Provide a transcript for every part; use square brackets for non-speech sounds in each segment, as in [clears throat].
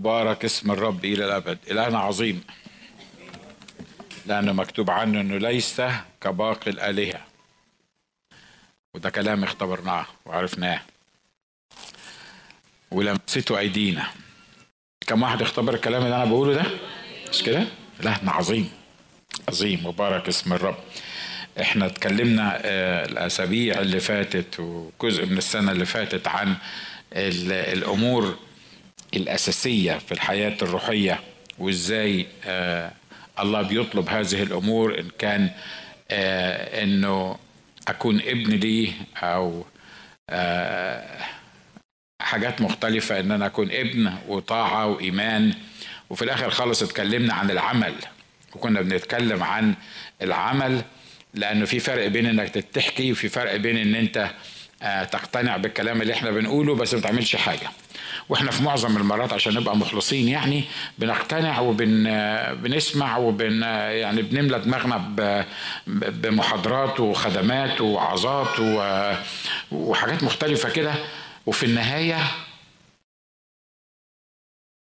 مبارك اسم الرب إلى الأبد. إلهنا عظيم. لأنه مكتوب عنه أنه ليس كباقي الآلهة. وده كلام اختبرناه وعرفناه. ولمسته أيدينا. كم واحد اختبر الكلام اللي أنا بقوله ده؟ مش كده؟ إلهنا عظيم. عظيم. مبارك اسم الرب. إحنا اتكلمنا آه، الأسابيع اللي فاتت وجزء من السنة اللي فاتت عن الأمور الأساسية في الحياة الروحية وإزاي آه الله بيطلب هذه الأمور إن كان آه إنه أكون ابن ليه أو آه حاجات مختلفة إن أنا أكون ابن وطاعة وإيمان. وفي الآخر خالص اتكلمنا عن العمل وكنا بنتكلم عن العمل لأنه في فرق بين إنك تحكي وفي فرق بين إن أنت تقتنع بالكلام اللي إحنا بنقوله بس ما تعملش حاجة. وإحنا في معظم المرات عشان نبقى مخلصين يعني بنقتنع وبن بنسمع وبن يعني بنملى دماغنا بمحاضرات وخدمات ووعظات وحاجات مختلفة كده. وفي النهاية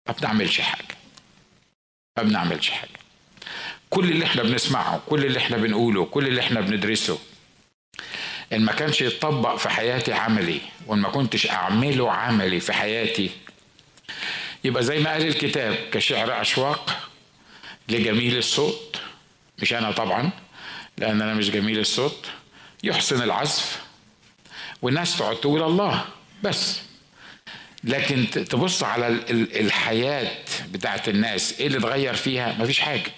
ما بنعملش حاجة. ما بنعملش حاجة. كل اللي إحنا بنسمعه كل اللي إحنا بنقوله كل اللي إحنا بندرسه إن ما كانش يتطبق في حياتي عملي وإن ما كنتش أعمله عملي في حياتي يبقى زي ما قال الكتاب كشعر أشواق لجميل الصوت. مش أنا طبعا لأن أنا مش جميل الصوت. يحسن العزف والناس تقعد تقول الله بس. لكن تبص على الحياة بتاعت الناس إيه اللي اتغير فيها؟ مفيش حاجة.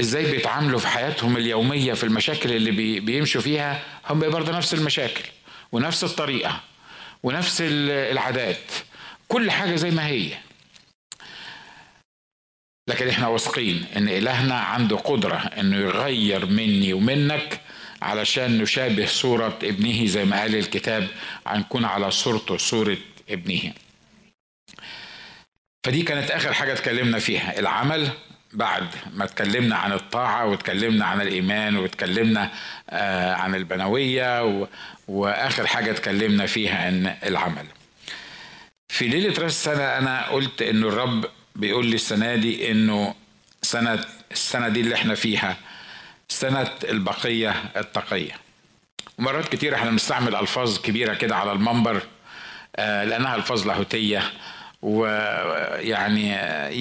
إزاي بيتعاملوا في حياتهم اليومية في المشاكل اللي بيمشوا فيها هم برضه نفس المشاكل ونفس الطريقة ونفس العادات كل حاجة زي ما هي. لكن إحنا واثقين إن إلهنا عنده قدرة إنه يغير مني ومنك علشان نشابه صورة ابنه زي ما قال الكتاب هنكون على صورته صورة ابنه. فدي كانت آخر حاجة اتكلمنا فيها العمل بعد ما اتكلمنا عن الطاعة واتكلمنا عن الإيمان واتكلمنا آه، عن البنوية وآخر حاجة اتكلمنا فيها إن العمل. في ليلة راس السنة أنا قلت إنه الرب بيقول لي السنة دي إنه سنة السنة دي اللي إحنا فيها سنة البقية التقية. ومرات كتير إحنا بنستعمل ألفاظ كبيرة كده على المنبر آه، لأنها ألفاظ لاهوتية ويعني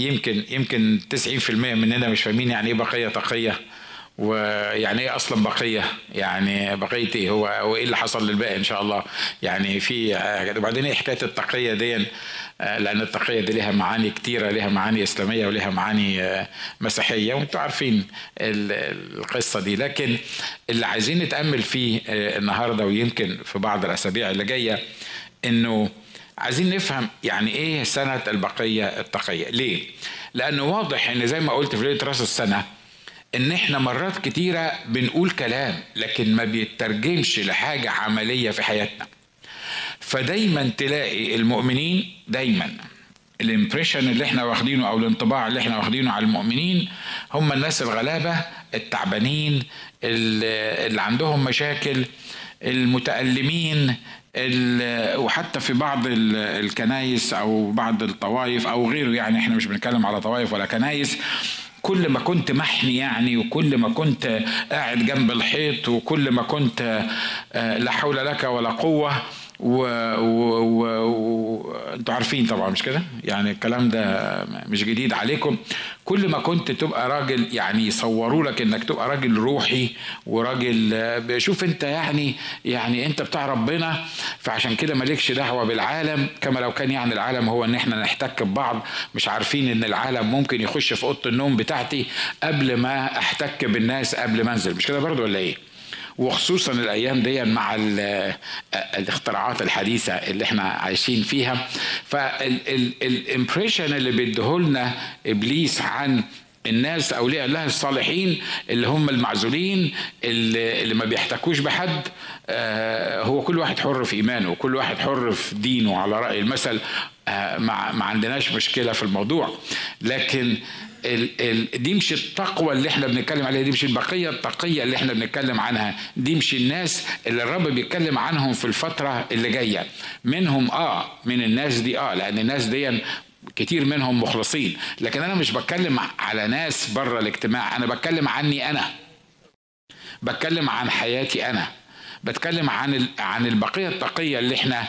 يمكن يمكن 90% مننا مش فاهمين يعني إيه بقية تقية ويعني إيه أصلا بقية يعني بقية إيه هو وايه اللي حصل للباقي إن شاء الله؟ يعني في وبعدين إيه حكاية التقية دي؟ لأن التقية دي لها معاني كتيرة لها معاني إسلامية ولها معاني مسيحية وأنتم عارفين القصة دي. لكن اللي عايزين نتأمل فيه النهارده ويمكن في بعض الأسابيع اللي جاية إنه عايزين نفهم يعني إيه سنة البقية التقية ليه؟ لأنه واضح إن زي ما قلت في ليلة راس السنة إن إحنا مرات كتيرة بنقول كلام لكن ما بيترجمش لحاجة عملية في حياتنا فدايما تلاقي المؤمنين دايما الامبريشن اللي إحنا واخدينه أو الانطباع اللي إحنا واخدينه على المؤمنين هم الناس الغلابة التعبانين اللي عندهم مشاكل المتألمين وحتى في بعض الكنايس أو بعض الطوائف أو غيره يعني إحنا مش بنتكلم على طوائف ولا كنايس كل ما كنت محني يعني وكل ما كنت قاعد جنب الحيط وكل ما كنت آه، لا حول لك ولا قوة وانتوا و... و... عارفين طبعا مش كده؟ يعني الكلام ده مش جديد عليكم. كل ما كنت تبقى راجل يعني يصوروا لك إنك تبقى راجل روحي وراجل شوف أنت يعني يعني أنت بتاع ربنا فعشان كده مالكش دعوة بالعالم. كما لو كان يعني العالم هو إن إحنا نحتك ببعض مش عارفين إن العالم ممكن يخش في أوضة النوم بتاعتي قبل ما أحتك بالناس قبل ما أنزل. مش كده برضو ولا إيه؟ وخصوصا الأيام دي مع الاختراعات الحديثة اللي إحنا عايشين فيها. فالامبريشن اللي بيديهولنا إبليس عن الناس أولياء الله الصالحين اللي هم المعزولين اللي, ما بيحتكوش بحد آه هو كل واحد حر في إيمانه وكل واحد حر في دينه على رأي المثل. آه ما عندناش مشكلة في الموضوع. لكن ال ال دي مش التقوى اللي إحنا بنتكلم عليها دي مش البقية التقية اللي إحنا بنتكلم عنها. دي مش الناس اللي الرب بيتكلم عنهم في الفترة اللي جاية. منهم آه من الناس دي آه لأن الناس دي كتير منهم مخلصين. لكن أنا مش بتكلم على ناس بره الاجتماع أنا بتكلم عني أنا. بتكلم عن حياتي أنا. بتكلم عن عن البقية التقية اللي إحنا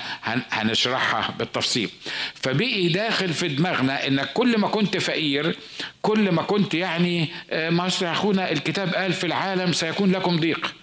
هنشرحها بالتفصيل. فبقي داخل في دماغنا إنك كل ما كنت فقير كل ما كنت يعني آه، ما أخونا الكتاب قال في العالم سيكون لكم ضيق.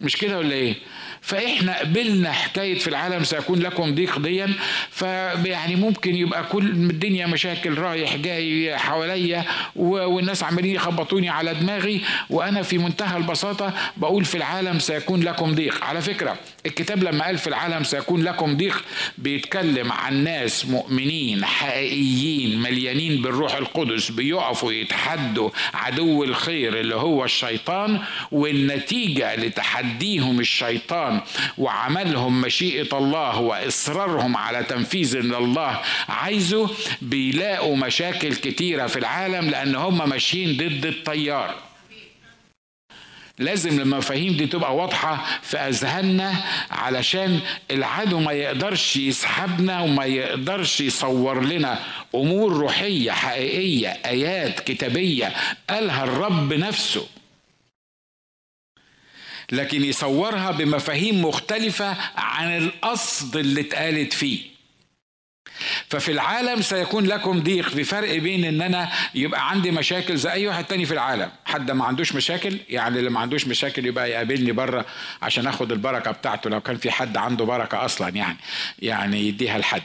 مش كده ولا إيه؟ فإحنا قبلنا حكاية في العالم سيكون لكم ضيق ديا فيعني ممكن يبقى كل الدنيا مشاكل رايح جاي حواليا والناس عمالين يخبطوني على دماغي وأنا في منتهى البساطة بقول في العالم سيكون لكم ضيق. على فكرة الكتاب لما قال في العالم سيكون لكم ضيق بيتكلم عن ناس مؤمنين حقيقيين مليانين بالروح القدس بيقفوا يتحدوا عدو الخير اللي هو الشيطان والنتيجة لتحديهم الشيطان وعملهم مشيئة الله وإصرارهم على تنفيذ اللي الله عايزه بيلاقوا مشاكل كتيرة في العالم لأن هم ماشيين ضد التيار. لازم المفاهيم دي تبقى واضحة في أذهاننا علشان العدو ما يقدرش يسحبنا وما يقدرش يصور لنا أمور روحية حقيقية آيات كتابية قالها الرب نفسه. لكن يصورها بمفاهيم مختلفة عن القصد اللي اتقالت فيه. ففي العالم سيكون لكم ضيق في فرق بين إن أنا يبقى عندي مشاكل زي أي واحد تاني في العالم. حد ما عندوش مشاكل يعني اللي ما عندوش مشاكل يبقى يقابلني بره عشان آخد البركة بتاعته لو كان في حد عنده بركة أصلا يعني يعني يديها لحد.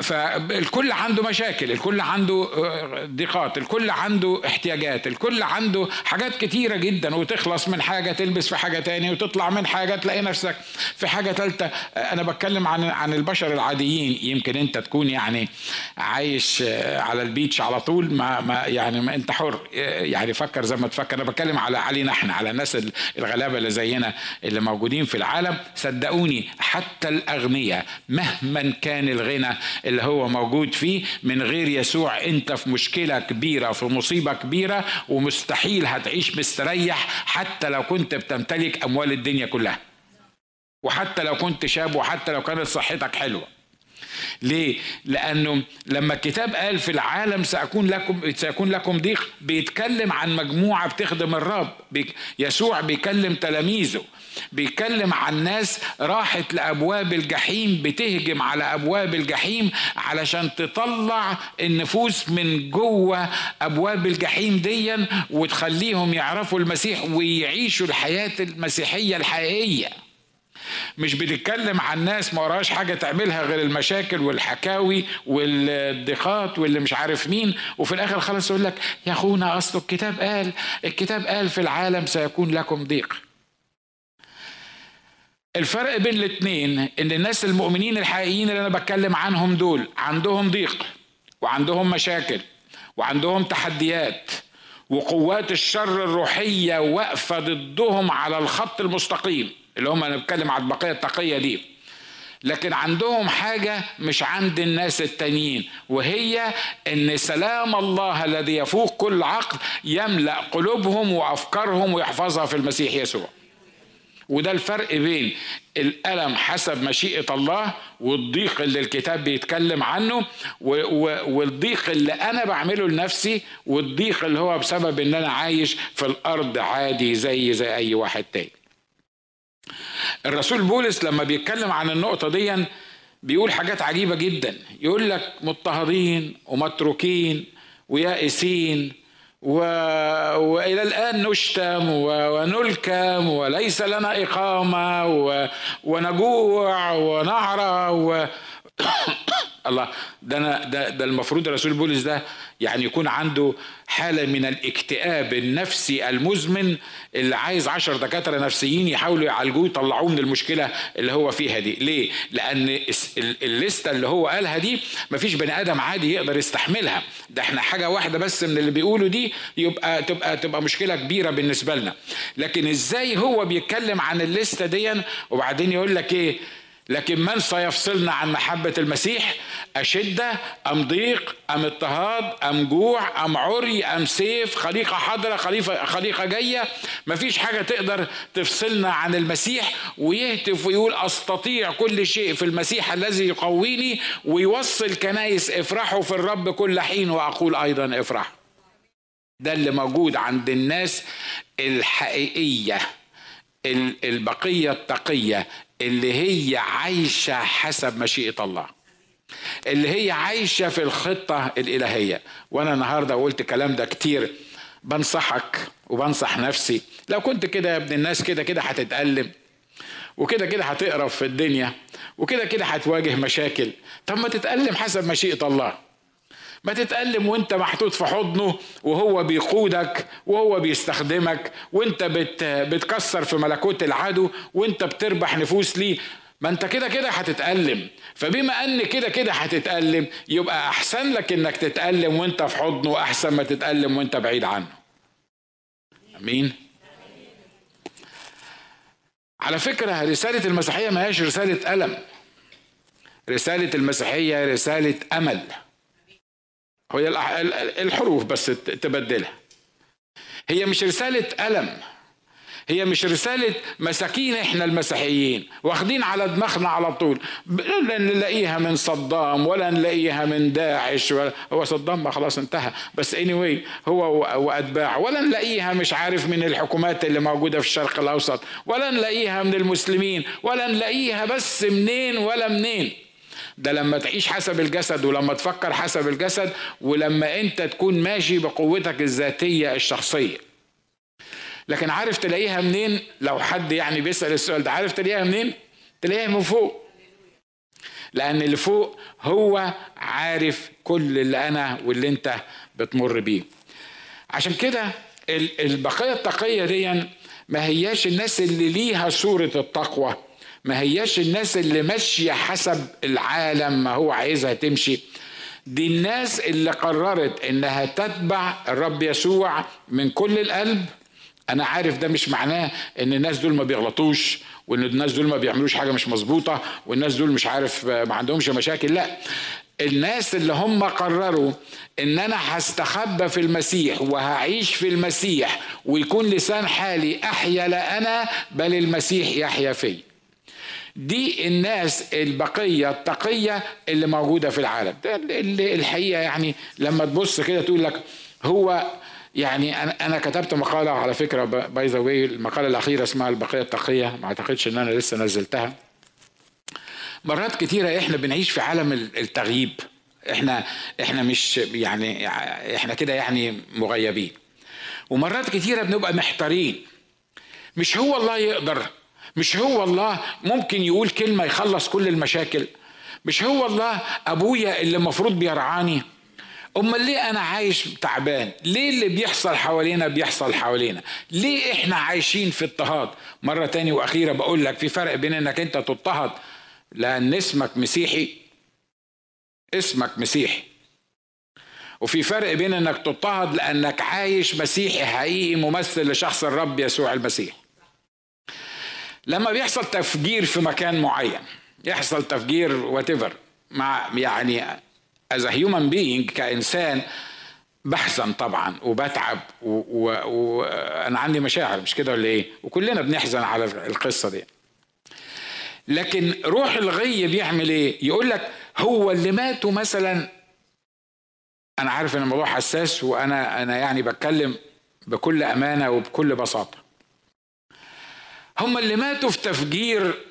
فالكل عنده مشاكل الكل عنده آه، ضيقات الكل عنده احتياجات الكل عنده حاجات كتيرة جدا وتخلص من حاجة تلبس في حاجة تاني وتطلع من حاجة تلاقي نفسك في حاجة ثالثه أنا بتكلم عن عن البشر العاديين يمكن أنت تكون يعني عايش على البيتش على طول ما, ما يعني ما انت حر. يعني فكر زي ما تفكر. أنا بتكلم على علينا إحنا على الناس الغلابة اللي زينا اللي موجودين في العالم. صدقوني حتى الاغنياء مهما كان الغنى اللي هو موجود فيه من غير يسوع انت في مشكلة كبيرة في مصيبة كبيرة ومستحيل هتعيش مستريح حتى لو كنت بتمتلك أموال الدنيا كلها. وحتى لو كنت شاب وحتى لو كانت صحتك حلوة. ليه؟ لأنه لما الكتاب قال في العالم سأكون لكم سيكون لكم ضيق بيتكلم عن مجموعة بتخدم الرب. يسوع بيكلم تلاميذه. بيتكلم عن ناس راحت لأبواب الجحيم بتهجم على أبواب الجحيم علشان تطلع النفوس من جوه أبواب الجحيم ديا وتخليهم يعرفوا المسيح ويعيشوا الحياة المسيحية الحقيقية. مش بتتكلم عن ناس ما وراهاش حاجة تعملها غير المشاكل والحكاوي والضيقات واللي مش عارف مين. وفي الآخر خلاص يقول لك يا أخونا أصل الكتاب قال الكتاب قال في العالم سيكون لكم ضيق. الفرق بين الاثنين إن الناس المؤمنين الحقيقيين اللي أنا بتكلم عنهم دول عندهم ضيق وعندهم مشاكل وعندهم تحديات وقوات الشر الروحية واقفة ضدهم على الخط المستقيم. اللي هم أنا بتكلم على البقية التقية دي. لكن عندهم حاجة مش عند الناس التانيين وهي إن سلام الله الذي يفوق كل عقل يملأ قلوبهم وأفكارهم ويحفظها في المسيح يسوع. وده الفرق بين الألم حسب مشيئة الله والضيق اللي الكتاب بيتكلم عنه والضيق اللي أنا بعمله لنفسي والضيق اللي هو بسبب إن أنا عايش في الأرض عادي زي زي أي واحد تاني. الرسول بولس لما بيتكلم عن النقطة دي بيقول حاجات عجيبة جدا. يقول لك مضطهدين ومتروكين ويائسين و... وإلى الآن نشتم و... ونلكم وليس لنا إقامة و... ونجوع ونعرى و... الله ده أنا ده, ده المفروض الرسول بولس ده يعني يكون عنده حالة من الاكتئاب النفسي المزمن اللي عايز عشر دكاترة نفسيين يحاولوا يعالجوه يطلعوه من المشكلة اللي هو فيها دي. ليه؟ لأن الليستة اللي هو قالها دي مفيش بني آدم عادي يقدر يستحملها. ده إحنا حاجة واحدة بس من اللي بيقولوا دي يبقى تبقى تبقى مشكلة كبيرة بالنسبة لنا. لكن إزاي هو بيتكلم عن الليستة دي وبعدين يقول لك إيه؟ لكن من سيفصلنا عن محبة المسيح؟ أشدة أم ضيق؟ أم اضطهاد؟ أم جوع؟ أم عري؟ أم سيف؟ خليقة حاضرة خليقة, خليقة جاية؟ مفيش حاجة تقدر تفصلنا عن المسيح ويهتف ويقول أستطيع كل شيء في المسيح الذي يقويني ويوصل كنايس افرحوا في الرب كل حين وأقول أيضا افرحوا ده اللي موجود عند الناس الحقيقية البقية التقية اللي هي عايشة حسب مشيئة الله. اللي هي عايشة في الخطة الإلهية. وأنا النهاردة قلت الكلام ده كتير. بنصحك وبنصح نفسي. لو كنت كده يا ابن الناس كده كده هتتألم. وكده كده هتقرف في الدنيا. وكده كده هتواجه مشاكل. طب ما تتألم حسب مشيئة الله. ما تتألم وانت محطوط في حضنه وهو بيقودك وهو بيستخدمك وانت بت بتكسر في ملكوت العدو وانت بتربح نفوس ليه. ما انت كده كده هتتألم. فبما ان كده كده هتتألم يبقى أحسن لك إنك تتألم وانت في حضنه أحسن ما تتألم وانت بعيد عنه. آمين. على فكرة رسالة المسيحية ما هيش رسالة ألم. رسالة المسيحية رسالة أمل. هي الحروف بس تبدلها. هي مش رسالة ألم. هي مش رسالة مساكين إحنا المسيحيين واخدين على دماغنا على طول. لا نلاقيها من صدام ولا نلاقيها من داعش ولا هو صدام ما خلاص انتهى. بس anyway هو واتباع ولا نلاقيها مش عارف من الحكومات اللي موجودة في الشرق الأوسط. ولا نلاقيها من المسلمين. ولا نلاقيها بس منين ولا منين. ده لما تعيش حسب الجسد ولما تفكر حسب الجسد ولما انت تكون ماشي بقوتك الذاتية الشخصية. لكن عارف تلاقيها منين؟ لو حد يعني بيسأل السؤال ده عارف تلاقيها منين؟ تلاقيها من فوق. لأن اللي فوق هو عارف كل اللي أنا واللي أنت بتمر بيه. عشان كده البقية التقية دي ما هياش الناس اللي ليها صورة التقوى. ما هياش الناس اللي ماشية حسب العالم ما هو عايزها تمشي. دي الناس اللي قررت إنها تتبع الرب يسوع من كل القلب. أنا عارف ده مش معناه إن الناس دول ما بيغلطوش وإن الناس دول ما بيعملوش حاجة مش مظبوطة والناس دول مش عارف ما عندهمش مشاكل. لا الناس اللي هم قرروا إن أنا هستخبى في المسيح وهعيش في المسيح ويكون لسان حالي أحيا لا أنا بل المسيح يحيا فيا. دي الناس البقية التقية اللي موجودة في العالم. اللي الحقيقة يعني لما تبص كده تقول لك هو يعني أنا أنا كتبت مقالة على فكرة by the way المقالة الأخيرة اسمها البقية التقية. ما أعتقدش إن أنا لسه نزلتها. مرات كتيرة إحنا بنعيش في عالم التغييب. إحنا إحنا مش يعني إحنا كده يعني مغيبين. ومرات كتيرة بنبقى محتارين. مش هو الله يقدر مش هو الله ممكن يقول كلمة يخلص كل المشاكل. مش هو الله أبويا اللي المفروض بيرعاني. أمال ليه أنا عايش تعبان؟ ليه اللي بيحصل حوالينا بيحصل حوالينا؟ ليه إحنا عايشين في اضطهاد؟ مرة تاني وأخيرة بقول لك في فرق بين إنك أنت تضطهد لأن اسمك مسيحي. اسمك مسيحي. وفي فرق بين إنك تضطهد لأنك عايش مسيحي حقيقي ممثل لشخص الرب يسوع المسيح. لما بيحصل تفجير في مكان معين يحصل تفجير whatever مع يعني as human being كإنسان بحزن طبعا وبتعب وأنا. عندي مشاعر مش كده ولا إيه؟ وكلنا بنحزن على القصة دي. لكن روح الغيّ بيعمل إيه؟ يقول لك هو اللي ماتوا مثلا أنا عارف إن الموضوع حساس وأنا أنا يعني بتكلم بكل أمانة وبكل بساطة. هم اللي ماتوا في تفجير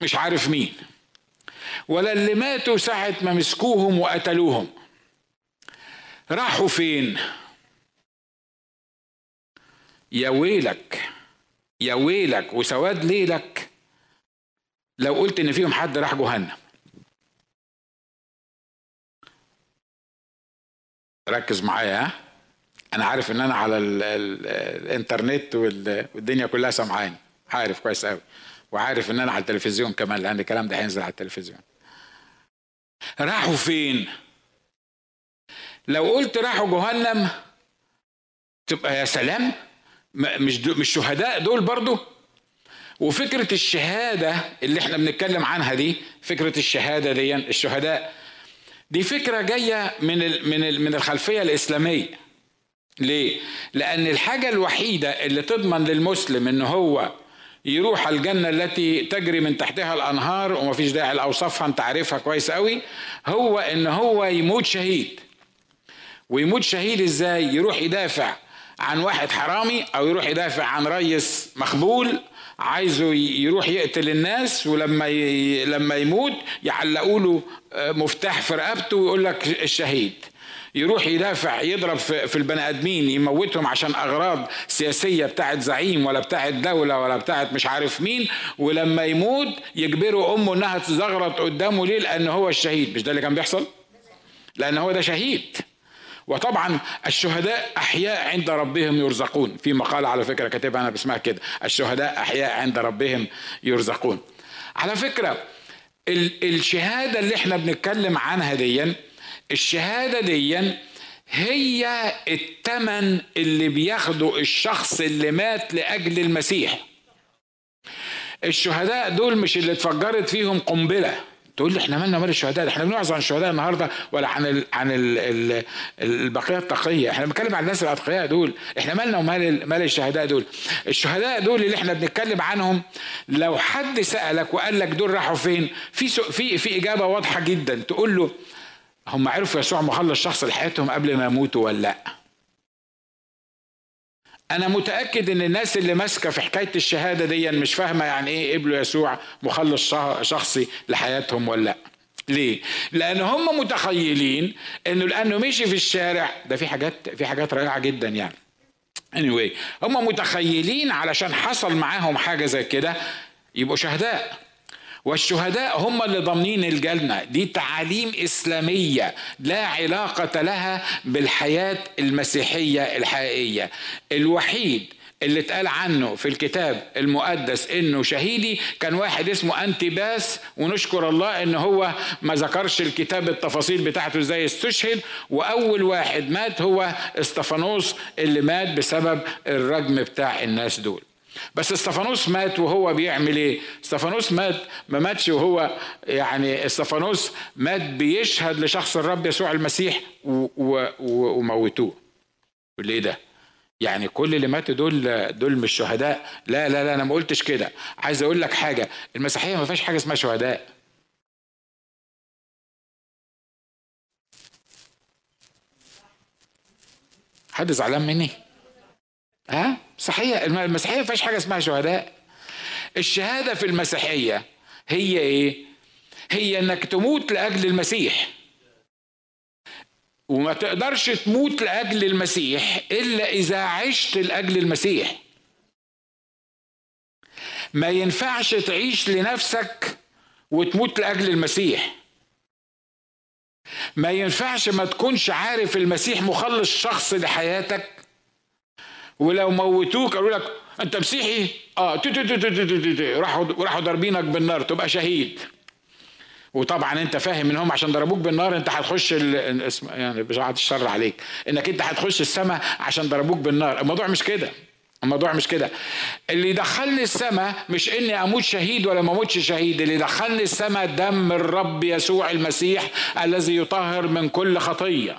مش عارف مين ولا اللي ماتوا ساعة ما مسكوهم وقتلوهم. راحوا فين؟ يا ويلك يا ويلك وسواد ليلك. لو قلت إن فيهم حد راح جهنم. ركز معايا أنا عارف إن أنا على ال ال الإنترنت والدنيا كلها سامعاني. عارف كويس قوي وعارف إن أنا على التلفزيون كمان لأن الكلام ده هينزل على التلفزيون. راحوا فين؟ لو قلت راحوا جهنم تبقى يا سلام مش مش شهداء دول برضو؟ وفكرة الشهادة اللي إحنا بنتكلم عنها دي فكرة الشهادة دي الشهداء دي فكرة جاية من ال من ال من الخلفية الإسلامية. ليه؟ لأن الحاجة الوحيدة اللي تضمن للمسلم إن هو يروح الجنة التي تجري من تحتها الأنهار ومفيش داعي لأوصافها أنت عارفها كويس قوي هو إن هو يموت شهيد. ويموت شهيد إزاي؟ يروح يدافع عن واحد حرامي أو يروح يدافع عن ريس مخبول عايزه يروح يقتل الناس ولما لما يموت يعلقوا له آه، مفتاح في رقبته ويقول لك الشهيد. يروح يدافع يضرب في البني آدمين يموتهم عشان أغراض سياسية بتاعت زعيم ولا بتاعت دولة ولا بتاعت مش عارف مين. ولما يموت يجبروا أمه إنها تزغرط قدامه ليه؟ لأن هو الشهيد. مش ده اللي كان بيحصل؟ لأن هو ده شهيد. وطبعا الشهداء أحياء عند ربهم يرزقون. في مقالة على فكرة كاتبها أنا بسمها كده. الشهداء أحياء عند ربهم يرزقون. على فكرة الشهادة اللي إحنا بنتكلم عنها دي الشهادة دي هي الثمن اللي بياخده الشخص اللي مات لأجل المسيح. الشهداء دول مش اللي اتفجرت فيهم قنبلة. تقول لي إحنا مالنا مال الشهداء؟ إحنا بنوعظ عن الشهداء النهارده ولا عن ال عن ال البقية التقية. إحنا بنتكلم عن الناس الأتقياء دول. إحنا مالنا ومال مال الشهداء دول. الشهداء دول اللي إحنا بنتكلم عنهم لو حد سألك وقال لك دول راحوا فين في في في إجابة واضحة جدا. تقول له هم عرفوا يسوع مخلص شخص لحياتهم قبل ما يموتوا ولا لأ أنا متأكد إن الناس اللي ماسكة في حكاية الشهادة دي مش فاهمة يعني إيه قبلوا يسوع مخلص شخصي لحياتهم ولا لأ ليه؟ لأن هم متخيلين إنه لأنه مشي في الشارع ده في حاجات في حاجات رائعة جدا يعني. anyway هم متخيلين علشان حصل معاهم حاجة زي كده يبقوا شهداء. والشهداء هم اللي ضامنين الجنة. دي تعاليم إسلامية لا علاقة لها بالحياة المسيحية الحقيقية. الوحيد اللي اتقال عنه في الكتاب المقدس إنه شهيدي كان واحد اسمه انتباس ونشكر الله إن هو ما ذكرش الكتاب التفاصيل بتاعته إزاي استشهد. وأول واحد مات هو إستفانوس اللي مات بسبب الرجم بتاع الناس دول. بس استفانوس مات وهو بيعمل إيه؟ استفانوس مات ما ماتش وهو يعني استفانوس مات بيشهد لشخص الرب يسوع المسيح وموتوه. ليه ده؟ يعني كل اللي ماتوا دول دول مش شهداء. لا لا لا أنا ما قلتش كده. عايز أقول لك حاجة المسيحية ما فيهاش حاجة اسمها شهداء. حد زعلان مني؟ ها؟ صحيح المسيحية ما فيهاش حاجة اسمها شهداء. الشهادة في المسيحية هي إيه؟ هي إنك تموت لأجل المسيح. وما تقدرش تموت لأجل المسيح إلا إذا عشت لأجل المسيح. ما ينفعش تعيش لنفسك وتموت لأجل المسيح. ما ينفعش ما تكونش عارف المسيح مخلص شخص لحياتك ولو موتوك قالوا لك أنت مسيحي؟ آه راحوا راحوا ضاربينك بالنار تبقى شهيد. وطبعا أنت فاهم إن هم عشان ضربوك بالنار أنت هتخش يعني مش الشر عليك. إنك أنت هتخش السماء عشان ضربوك بالنار. الموضوع مش كده. الموضوع مش كده. اللي دخلني السماء مش إني أموت شهيد ولا ما أموتش شهيد. اللي دخلني السماء دم الرب يسوع المسيح الذي يطهر من كل خطية.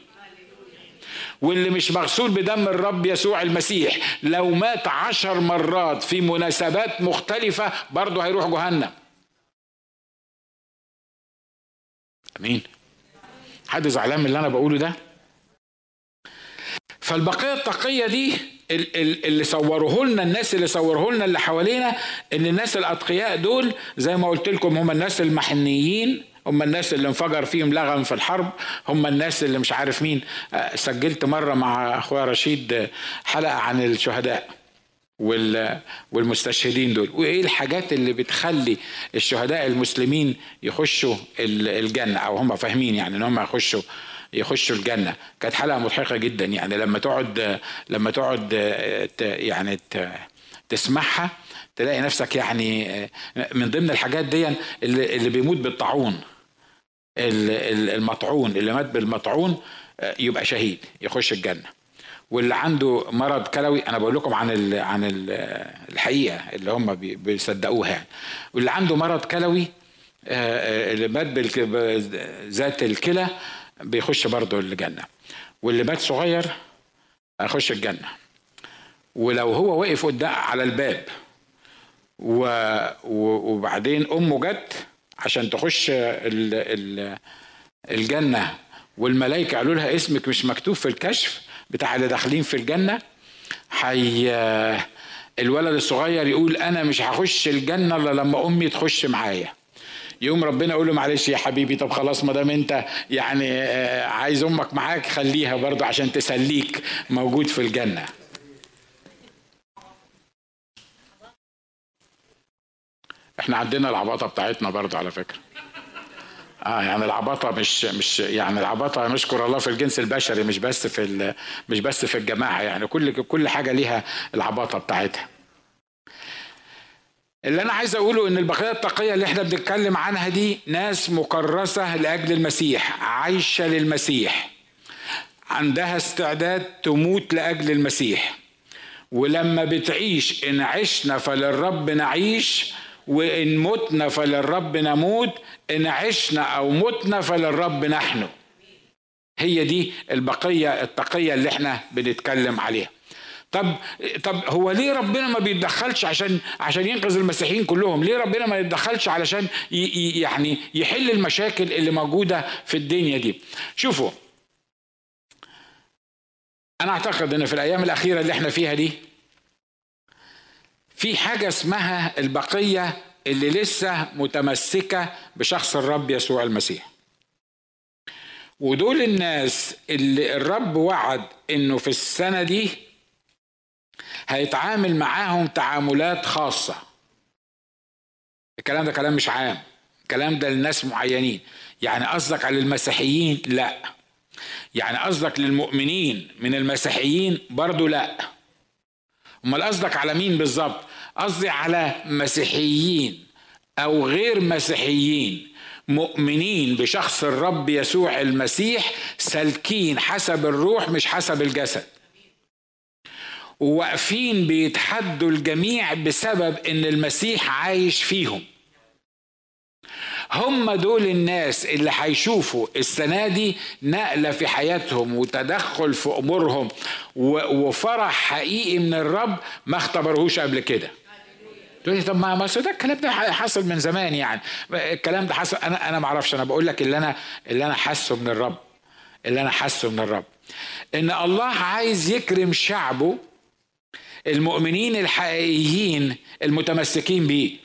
واللي مش مغسول بدم الرب يسوع المسيح لو مات عشر مرات في مناسبات مختلفة برضه هيروح جهنم. آمين. حد زعلان من اللي أنا بقوله ده؟ فالبقية التقية دي اللي صوروه لنا الناس اللي صوروه لنا اللي حوالينا إن الناس الأتقياء دول زي ما قلت لكم هم الناس المحنيين هم الناس اللي انفجر فيهم لغم في الحرب هم الناس اللي مش عارف مين. آه، سجلت مرة مع أخويا رشيد حلقة عن الشهداء والمستشهدين دول. وإيه الحاجات اللي بتخلي الشهداء المسلمين يخشوا الجنة؟ أو هم فاهمين يعني إن هم يخشوا يخشوا الجنة. كانت حلقة مضحكه جدا يعني. لما تقعد لما تقعد يعني تسمعها تلاقي نفسك يعني من ضمن الحاجات دي اللي بيموت بالطاعون. المطعون اللي مات بالمطعون يبقى شهيد يخش الجنة. واللي عنده مرض كلوي أنا بقول لكم عن ال عن ال الحقيقة اللي هم بيصدقوها يعني. واللي عنده مرض كلوي آه، اللي مات ذات الكلى بيخش برضه الجنة. واللي مات صغير هيخش الجنة. ولو هو واقف قدام على الباب وبعدين أمه جت عشان تخش ال ال الجنة. والملائكة قالوا لها اسمك مش مكتوب في الكشف بتاع اللي داخلين في الجنة. حي الولد الصغير يقول أنا مش هخش الجنة إلا لما أمي تخش معايا. يوم ربنا يقول له معلش يا حبيبي طب خلاص ما دام أنت يعني آه، عايز أمك معاك خليها برضه عشان تسليك موجود في الجنة. إحنا عندنا العباطة بتاعتنا برضه على فكرة. آه يعني العباطة مش مش يعني العباطة نشكر الله في الجنس البشري مش بس في مش بس في الجماعة يعني كل كل حاجة ليها العباطة بتاعتها. اللي أنا عايز أقوله إن البقية التقية اللي إحنا بنتكلم عنها دي ناس مكرسة لأجل المسيح عايشة للمسيح. عندها استعداد تموت لأجل المسيح. ولما بتعيش إن عشنا فللرب نعيش وإن متنا فللرب نموت إن عشنا أو متنا فللرب نحن هي دي البقية التقية اللي إحنا بنتكلم عليها طب طب هو ليه ربنا ما بيتدخلش عشان عشان ينقذ المسيحيين كلهم؟ ليه ربنا ما يتدخلش علشان يعني يحل المشاكل اللي موجودة في الدنيا دي؟ شوفوا أنا أعتقد إن في الأيام الأخيرة اللي إحنا فيها دي في حاجة اسمها البقية اللي لسه متمسكة بشخص الرب يسوع المسيح. ودول الناس اللي الرب وعد إنه في السنة دي هيتعامل معاهم تعاملات خاصة. الكلام ده كلام مش عام. الكلام ده لناس معينين. يعني قصدك على المسيحيين؟ لا. يعني قصدك للمؤمنين؟ من المسيحيين؟ برضو لا. أمال قصدك على مين بالظبط؟ قصدي على مسيحيين أو غير مسيحيين مؤمنين بشخص الرب يسوع المسيح سالكين حسب الروح مش حسب الجسد. وواقفين بيتحدوا الجميع بسبب إن المسيح عايش فيهم. هم دول الناس اللي هيشوفوا السنة دي نقلة في حياتهم وتدخل في أمورهم وفرح حقيقي من الرب ما اختبروهوش قبل كده. تقول لي طب ما ما ده الكلام ده حصل من زمان يعني. الكلام ده حصل أنا أنا ما أعرفش أنا بقول لك اللي أنا اللي أنا حاسه من الرب اللي أنا حاسه من الرب. إن الله عايز يكرم شعبه المؤمنين الحقيقيين المتمسكين بيه.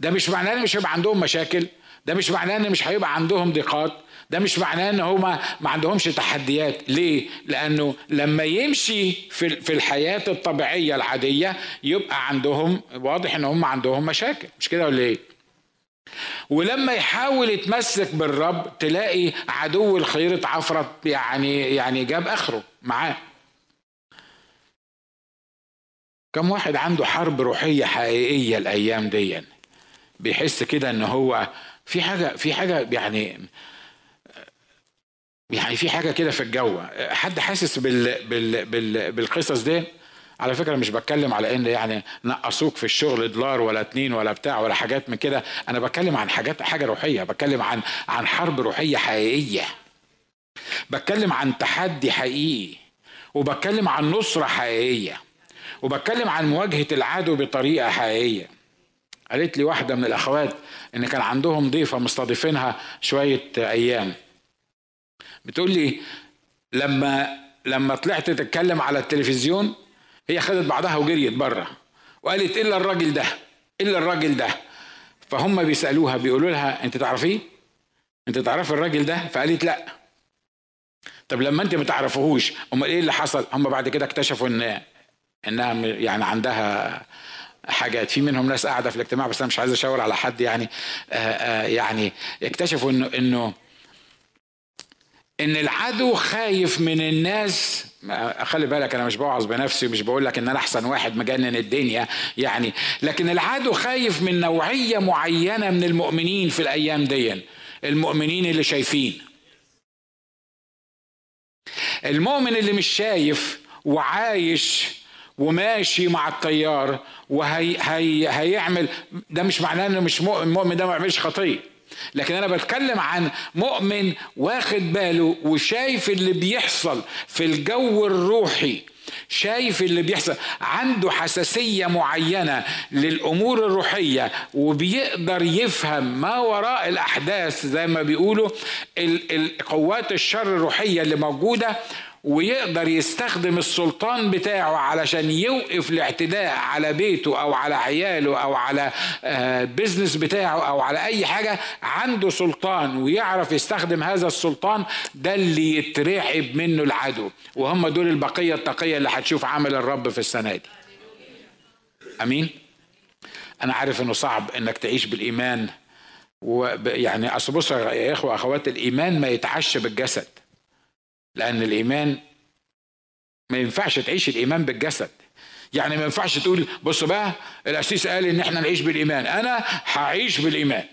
ده مش معناه إن مش هيبقى عندهم مشاكل ده مش معناه إن مش هيبقى عندهم ضيقات ده مش معناه إن هما ما عندهمش تحديات. ليه؟ لأنه لما يمشي في في الحياة الطبيعية العادية يبقى عندهم واضح إن هم عندهم مشاكل. مش كده ولا إيه؟ ولما يحاول يتمسك بالرب تلاقي عدو الخير اتعفرت يعني يعني جاب آخره معاه. كم واحد عنده حرب روحية حقيقية الأيام دي؟ بيحس كده إن هو في حاجة في حاجة يعني يعني في حاجة كده في الجو. حد حاسس بال بال بال بالقصص دي؟ على فكرة مش بتكلم على إن يعني نقصوك في الشغل دولار ولا اتنين ولا بتاع ولا حاجات من كده. أنا بتكلم عن حاجات حاجة روحية. بتكلم عن عن حرب روحية حقيقية. بتكلم عن تحدي حقيقي. وبتكلم عن نصرة حقيقية. وبتكلم عن مواجهة العدو بطريقة حقيقية. قالت لي واحدة من الأخوات إن كان عندهم ضيفة مستضيفينها شوية أيام. بتقول لي لما لما طلعت تتكلم على التلفزيون هي خدت بعضها وجريت بره وقالت إلا الراجل ده؟ إلا الراجل ده؟ فهم بيسألوها بيقولوا لها أنت تعرفيه؟ أنت تعرف الراجل ده؟ فقالت لا. طب لما أنت ما تعرفوهوش أمال إيه اللي حصل؟ هم بعد كده اكتشفوا إن إنها يعني عندها حاجات في منهم ناس قاعدة في الاجتماع بس أنا مش عايز أشاور على حد يعني آآ آآ يعني اكتشفوا إنه إنه إن العدو خايف من الناس خلي بالك أنا مش بوعظ بنفسي مش بقول لك إن أنا أحسن واحد مجنن الدنيا يعني لكن العدو خايف من نوعية معينة من المؤمنين في الأيام دي المؤمنين اللي شايفين. المؤمن اللي مش شايف وعايش وماشي مع التيار وهي هي ده مش معناه إنه مش مؤمن المؤمن ده ما يعملش خطيه لكن أنا بتكلم عن مؤمن واخد باله وشايف اللي بيحصل في الجو الروحي شايف اللي بيحصل عنده حساسية معينة للأمور الروحية وبيقدر يفهم ما وراء الأحداث زي ما بيقولوا القوات الشر الروحية اللي موجودة ويقدر يستخدم السلطان بتاعه علشان يوقف الاعتداء على بيته أو على عياله أو على بيزنس آه، بتاعه أو على أي حاجة عنده سلطان ويعرف يستخدم هذا السلطان ده اللي يترعب منه العدو. وهم دول البقية التقية اللي هتشوف عمل الرب في السنة دي. آمين؟ أنا عارف إنه صعب إنك تعيش بالإيمان ويعني أصل بصوا يا إخوة أخوات الإيمان ما يتعش بالجسد. لأن الإيمان ما ينفعش تعيش الإيمان بالجسد. يعني ما ينفعش تقول بص بقى الأسيس قال إن إحنا نعيش بالإيمان. أنا هعيش بالإيمان.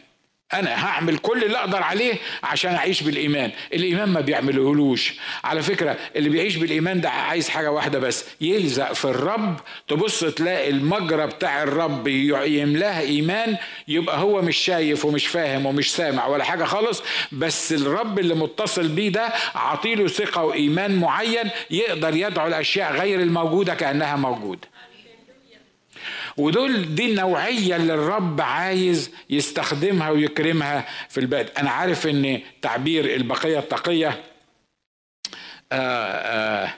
أنا هعمل كل اللي أقدر عليه عشان أعيش بالإيمان. الإيمان ما بيعملهولوش. على فكرة اللي بيعيش بالإيمان ده عايز حاجة واحدة بس يلزق في الرب. تبص تلاقي المجرى بتاع الرب يملاه إيمان يبقى هو مش شايف ومش فاهم ومش سامع ولا حاجة خالص. بس الرب اللي متصل بيه ده عطيله ثقة وإيمان معين يقدر يدعو الأشياء غير الموجودة كأنها موجودة. ودول دي النوعية اللي الرب عايز يستخدمها ويكرمها في البلد. أنا عارف أن تعبير البقية التقية آآ آه، آه،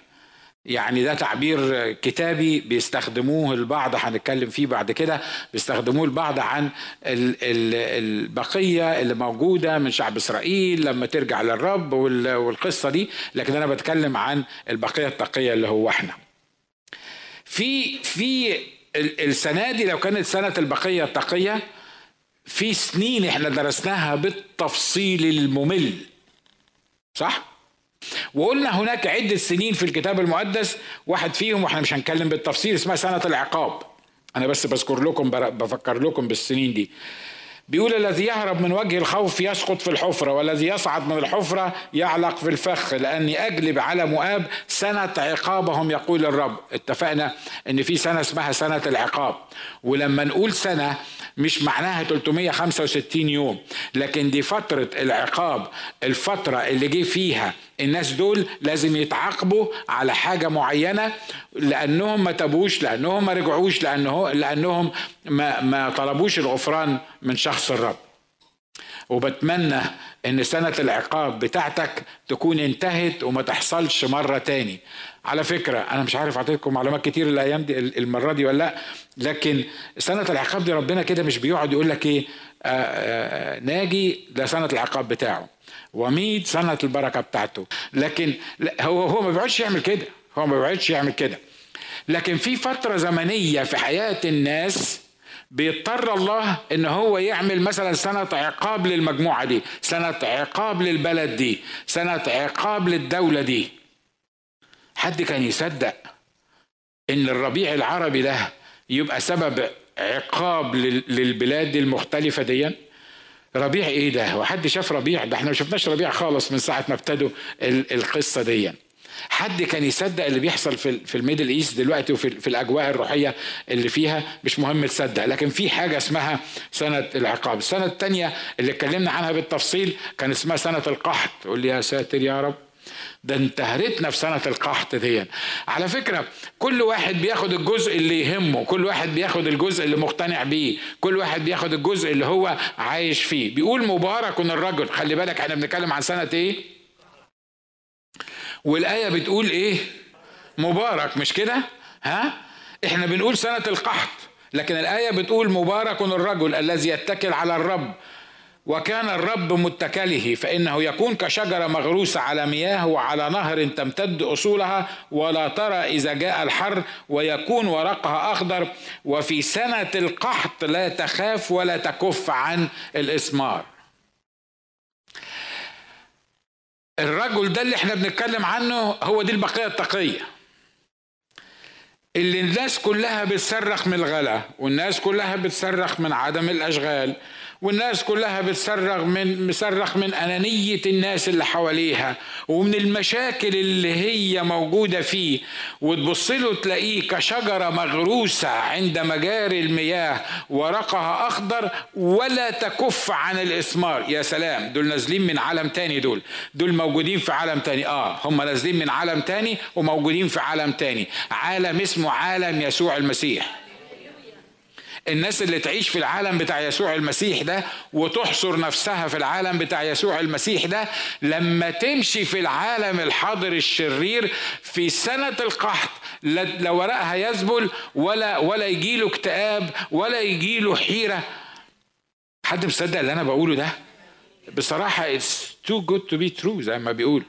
يعني ده تعبير كتابي بيستخدموه البعض هنتكلم فيه بعد كده بيستخدموه البعض عن البقية اللي موجودة من شعب إسرائيل لما ترجع للرب والقصة دي. لكن أنا بتكلم عن البقية التقية اللي هو إحنا. في في السنة دي لو كانت سنة البقية التقية في سنين إحنا درسناها بالتفصيل الممل. صح؟ وقلنا هناك عدة سنين في الكتاب المقدس واحد فيهم وإحنا مش هنتكلم بالتفصيل اسمها سنة العقاب. أنا بس بذكر لكم بفكر لكم بالسنين دي. بيقول الذي يهرب من وجه الخوف يسقط في الحفرة والذي يصعد من الحفرة يعلق في الفخ لأني أجلب على مؤاب سنة عقابهم يقول الرب. اتفقنا أن في سنة اسمها سنة العقاب. ولما نقول سنة مش معناها 365 يوم لكن دي فترة العقاب الفترة اللي جه فيها الناس دول لازم يتعاقبوا على حاجة معينة لأنهم ما تابوش لأنهم ما رجعوش لأنه لأنهم ما, ما طلبوش الغفران من شخص الرب. وبتمنى إن سنة العقاب بتاعتك تكون انتهت وما تحصلش مرة تاني. على فكرة أنا مش عارف اعطيكم معلومات كتير الأيام دي المرة دي ولا لأ لكن سنة العقاب دي ربنا كده مش بيقعد يقول لك إيه؟ آآ آه، آآ آه، ناجي ده سنة العقاب بتاعه. وميت سنة البركة بتاعته. لكن هو هو ما بيقعدش يعمل كده. هو ما بيقعدش يعمل كده. لكن في فترة زمنية في حياة الناس بيضطر الله إن هو يعمل مثلا سنة عقاب للمجموعة دي سنة عقاب للبلد دي سنة عقاب للدولة دي. حد كان يصدق إن الربيع العربي ده يبقى سبب عقاب للبلاد المختلفة دي ربيع إيه ده؟ وحد شاف ربيع؟ ده إحنا ما شفناش ربيع خالص من ساعة ما ابتدوا القصة دي. حد كان يصدق اللي بيحصل في في ال Middle East دلوقتي وفي في الأجواء الروحية اللي فيها؟ مش مهم تصدق. لكن في حاجة اسمها سنة العقاب. السنة الثانية اللي اتكلمنا عنها بالتفصيل كان اسمها سنة القحط. تقول لي يا ساتر يا رب. ده انت هرتنا في سنة القحط دي. على فكرة كل واحد بياخد الجزء اللي يهمه كل واحد بياخد الجزء اللي مقتنع بيه كل واحد بياخد الجزء اللي هو عايش فيه. بيقول مبارك الرجل خلي بالك إحنا بنتكلم عن سنة إيه؟ والآية بتقول إيه؟ مبارك مش كده؟ ها؟ إحنا بنقول سنة القحط لكن الآية بتقول مبارك الرجل الذي يتكل على الرب وكان الرب متكله فإنه يكون كشجرة مغروسة على مياه وعلى نهر تمتد أصولها ولا ترى إذا جاء الحر ويكون ورقها أخضر وفي سنة القحط لا تخاف ولا تكف عن الإسمار. الرجل ده اللي إحنا بنتكلم عنه هو دي البقية التقية. اللي الناس كلها بتصرخ من الغلا والناس كلها بتصرخ من عدم الأشغال والناس كلها بتصرخ من مصرخ من أنانية الناس اللي حواليها ومن المشاكل اللي هي موجودة فيه. وتبص له تلاقيه كشجرة مغروسة عند مجاري المياه ورقها أخضر ولا تكف عن الإثمار. يا سلام دول نازلين من عالم تاني دول. دول موجودين في عالم تاني. آه هم نازلين من عالم تاني وموجودين في عالم تاني. عالم اسمه عالم يسوع المسيح. الناس اللي تعيش في العالم بتاع يسوع المسيح ده وتحصر نفسها في العالم بتاع يسوع المسيح ده لما تمشي في العالم الحاضر الشرير في سنة القحط لا ورقها يذبل ولا ولا يجيله اكتئاب ولا يجيله حيرة حد مصدق اللي أنا بقوله ده؟ بصراحة it's too good to be true زي ما بيقول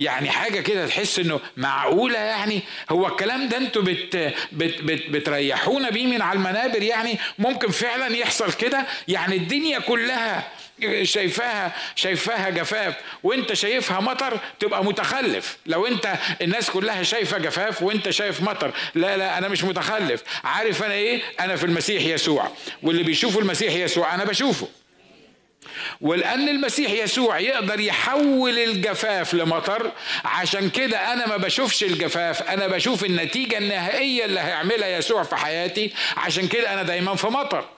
يعني حاجة كده تحس إنه معقولة يعني؟ هو الكلام ده أنتوا بت بت بت بتريحونا بيه من على المنابر يعني؟ ممكن فعلا يحصل كده؟ يعني الدنيا كلها شايفاها شايفاها جفاف وأنت شايفها مطر تبقى متخلف. لو أنت الناس كلها شايفة جفاف وأنت شايف مطر لا لا أنا مش متخلف. عارف أنا إيه؟ أنا في المسيح يسوع. واللي بيشوفوا المسيح يسوع أنا بشوفه. ولأن المسيح يسوع يقدر يحول الجفاف لمطر. عشان كده أنا ما بشوفش الجفاف أنا بشوف النتيجة النهائية اللي هيعملها يسوع في حياتي. عشان كده أنا دايما في مطر.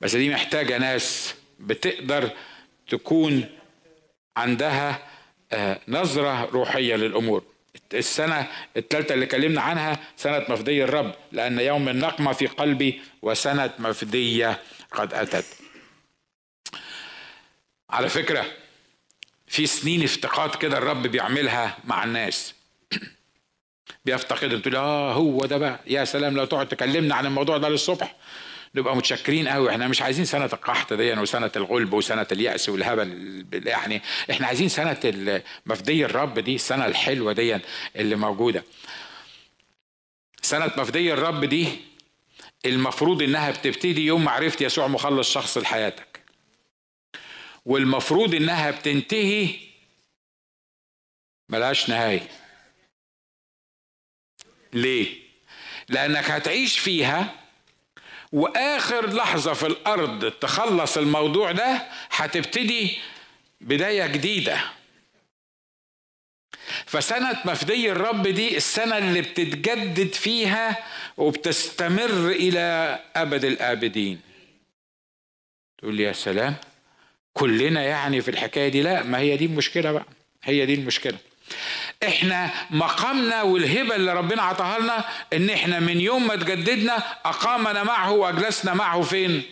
بس دي محتاجة ناس بتقدر تكون عندها آه، نظرة روحية للأمور. السنة الثالثة اللي كلمنا عنها سنة مفدي الرب لأن يوم النقمة في قلبي وسنة مفدية قد أتت. على فكرة في سنين افتقاد كده الرب بيعملها مع الناس. [clears throat] بيفتقدهم تقول آه هو ده بقى. يا سلام لو تقعد تكلمنا عن الموضوع ده للصبح نبقى متشكرين قوي إحنا مش عايزين سنة القحط دي وسنة الغلب وسنة اليأس والهبل. يعني إحنا عايزين سنة مفدي الرب دي السنة الحلوة دي اللي موجودة. سنة مفدي الرب دي المفروض إنها بتبتدي يوم ما عرفت يسوع مخلص شخص لحياتك. والمفروض إنها بتنتهي ملهاش نهاية. ليه؟ لأنك هتعيش فيها وآخر لحظة في الأرض تخلص الموضوع ده هتبتدي بداية جديدة. فسنة مفدي الرب دي السنة اللي بتتجدد فيها وبتستمر إلى أبد الآبدين. تقول لي يا سلام كلنا يعني في الحكاية دي؟ لا ما هي دي المشكلة بقى. هي دي المشكلة. إحنا مقامنا والهبة اللي ربنا عطاها لنا إن إحنا من يوم ما تجددنا أقامنا معه وأجلسنا معه فين؟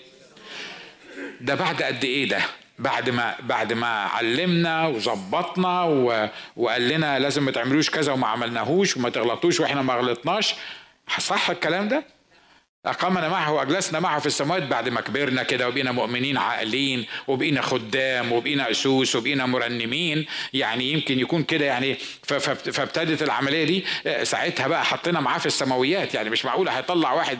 ده بعد قد إيه ده؟ بعد ما بعد ما علمنا وظبطنا وقال لنا لازم ما تعملوش كذا وما عملناهوش وما تغلطوش وإحنا ما غلطناش. صح الكلام ده؟ أقامنا معه وأجلسنا معه في السماوات بعد ما كبرنا كده وبقينا مؤمنين عاقلين وبقينا خدام وبقينا أسوس وبقينا مرنمين. يعني يمكن يكون كده يعني فابتدت العملية دي. ساعتها بقى حطينا معاه في السماويات. يعني مش معقول هيطلع واحد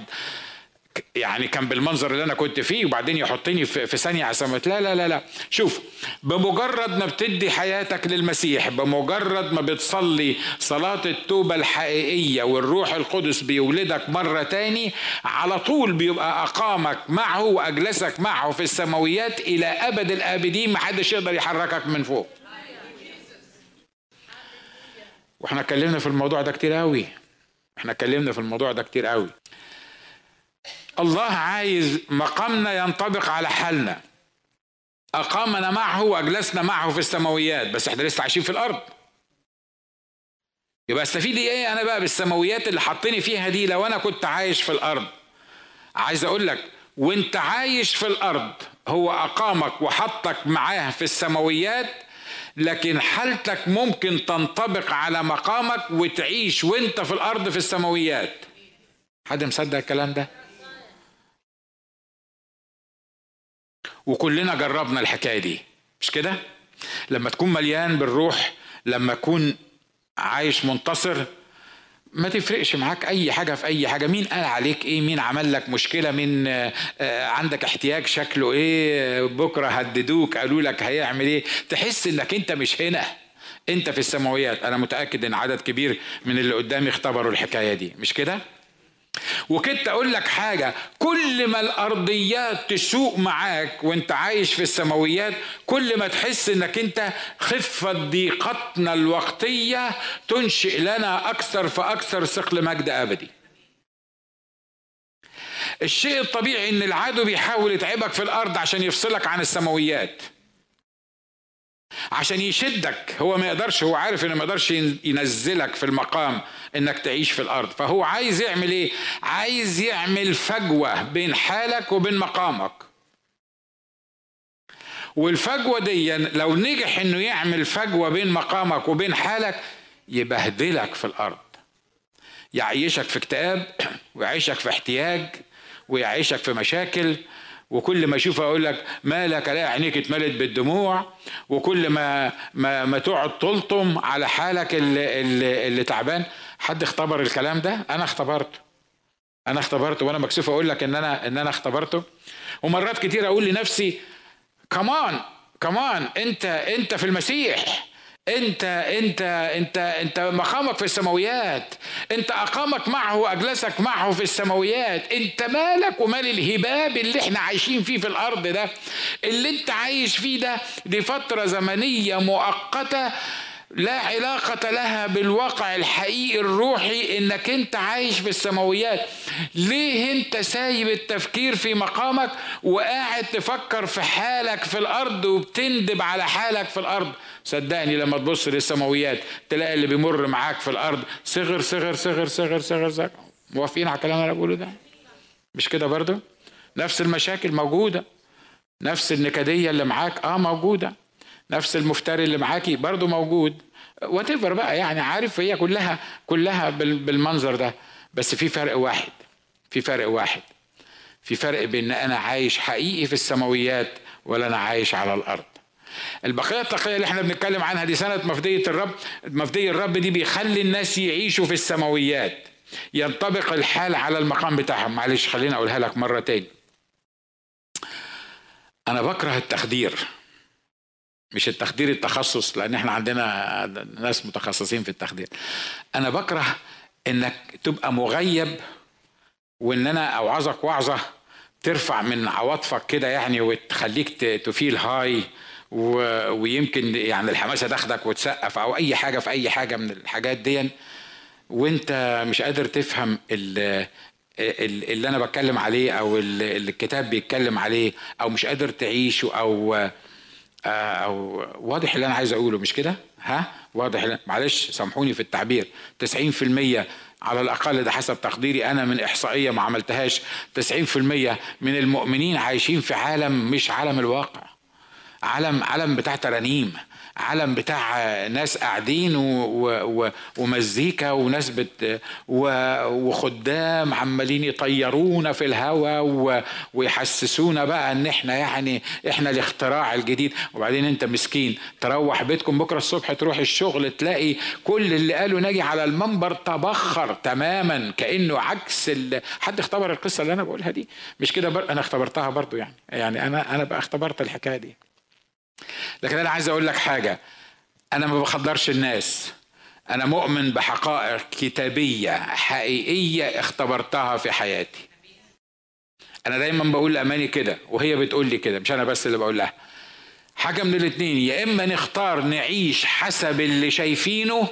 يعني كان بالمنظر اللي أنا كنت فيه وبعدين يحطني في ثانية سماوات لا لا لا لا. شوف بمجرد ما بتدي حياتك للمسيح بمجرد ما بتصلي صلاة التوبة الحقيقية والروح القدس بيولدك مرة تاني على طول بيبقى أقامك معه وأجلسك معه في السماويات إلى أبد الآبدين محدش يقدر يحركك من فوق. وإحنا اتكلمنا في الموضوع ده كتير قوي إحنا اتكلمنا في الموضوع ده كتير قوي الله عايز مقامنا ينطبق على حالنا. أقامنا معه وأجلسنا معه في السماويات بس إحنا لسه عايشين في الأرض. يبقى أستفيد إيه أنا بقى بالسماويات اللي حطني فيها دي لو أنا كنت عايش في الأرض؟ عايز أقول لك وأنت عايش في الأرض هو أقامك وحطك معاه في السماويات لكن حالتك ممكن تنطبق على مقامك وتعيش وأنت في الأرض في السماويات. حد مصدق الكلام ده؟ وكلنا جربنا الحكاية دي. مش كده؟ لما تكون مليان بالروح لما تكون عايش منتصر ما تفرقش معاك أي حاجة في أي حاجة. مين قال عليك إيه؟ مين عمل لك مشكلة؟ مين آه، عندك احتياج؟ شكله إيه؟ بكرة هددوك قالوا لك هيعمل إيه؟ تحس إنك أنت مش هنا. أنت في السماويات. أنا متأكد إن عدد كبير من اللي قدامي اختبروا الحكاية دي. مش كده؟ وكنت أقول لك حاجة كل ما الأرضيات تسوق معاك وأنت عايش في السماويات كل ما تحس إنك أنت خفة ضيقتنا الوقتية تنشئ لنا أكثر فأكثر ثقل مجد أبدي. الشيء الطبيعي إن العدو بيحاول يتعبك في الأرض عشان يفصلك عن السماويات. عشان يشدك. هو ما يقدرش هو عارف إنه ما يقدرش ينزلك في المقام إنك تعيش في الأرض. فهو عايز يعمل إيه؟ عايز يعمل فجوة بين حالك وبين مقامك. والفجوة دي لو نجح إنه يعمل فجوة بين مقامك وبين حالك يبهدلك في الأرض. يعيشك في اكتئاب ويعيشك في احتياج ويعيشك في مشاكل وكل ما اشوفها أقول لك مالك الاقي عينيك اتملت بالدموع وكل ما ما, ما تقعد تلطم على حالك اللي, اللي, اللي تعبان. حد اختبر الكلام ده؟ أنا اختبرته. أنا اختبرته وأنا مكسوف أقول لك إن أنا إن أنا اختبرته. ومرات كتير أقول لنفسي كمان كمان أنت أنت في المسيح. انت انت انت انت مقامك في السماويات. انت اقامك معه واجلسك معه في السماويات. انت مالك ومال الهباب اللي إحنا عايشين فيه في الأرض ده؟ اللي انت عايش فيه ده دي فترة زمنية مؤقتة لا علاقة لها بالواقع الحقيقي الروحي انك انت عايش في السماويات. ليه انت سايب التفكير في مقامك وقاعد تفكر في حالك في الأرض وبتندب على حالك في الأرض؟ صدقني لما تبص للسماويات تلاقي اللي بيمر معاك في الأرض صغر صغر صغر صغر صغر صغر. موافقين على الكلام اللي بقوله ده؟ مش كده برضه؟ نفس المشاكل موجودة. نفس النكدية اللي معاك آه موجودة. نفس المفتري اللي معاكي برضه موجود. وات بقى يعني عارف هي كلها كلها بالمنظر ده. بس في فرق واحد في فرق واحد. في فرق بين أنا عايش حقيقي في السماويات ولا أنا عايش على الأرض. البقية التقية اللي إحنا بنتكلم عنها دي سنة مفدية الرب مفدية الرب دي بيخلي الناس يعيشوا في السماويات. ينطبق الحال على المقام بتاعهم. معلش خليني أقولها لك مرة تاني. أنا بكره التخدير. مش التخدير التخصص لأن إحنا عندنا ناس متخصصين في التخدير. أنا بكره إنك تبقى مغيب وإن أنا أوعظك وعظة ترفع من عواطفك كده يعني وتخليك تفيل هاي ويمكن يعني الحماسه تاخدك وتسقف أو أي حاجة في أي حاجة من الحاجات دي وأنت مش قادر تفهم اللي أنا بتكلم عليه أو اللي الكتاب بيتكلم عليه أو مش قادر تعيشه أو أو واضح اللي أنا عايز أقوله مش كده؟ ها؟ واضح معلش سامحوني في التعبير. 90% على الأقل ده حسب تقديري أنا من إحصائية ما عملتهاش. 90% من المؤمنين عايشين في عالم مش عالم الواقع. عالم عالم بتاع ترانيم عالم بتاع ناس قاعدين ومزيكا وناس بت وخدام عمالين يطيرونا في الهواء ويحسسونا بقى إن إحنا يعني إحنا الاختراع الجديد. وبعدين أنت مسكين تروح بيتكم بكرة الصبح تروح الشغل تلاقي كل اللي قالوا ناجي على المنبر تبخر تماما كأنه عكس حد اختبر القصة اللي أنا بقولها دي؟ مش كده بر... أنا اختبرتها برضو يعني يعني أنا أنا بقى اختبرت الحكاية دي. لكن أنا عايز أقول لك حاجة. أنا ما بخدرش الناس. أنا مؤمن بحقائق كتابية حقيقية اختبرتها في حياتي. أنا دايما بقول لأماني كده وهي بتقول لي كده مش أنا بس اللي بقول لها. حاجة من الاثنين يا إما نختار نعيش حسب اللي شايفينه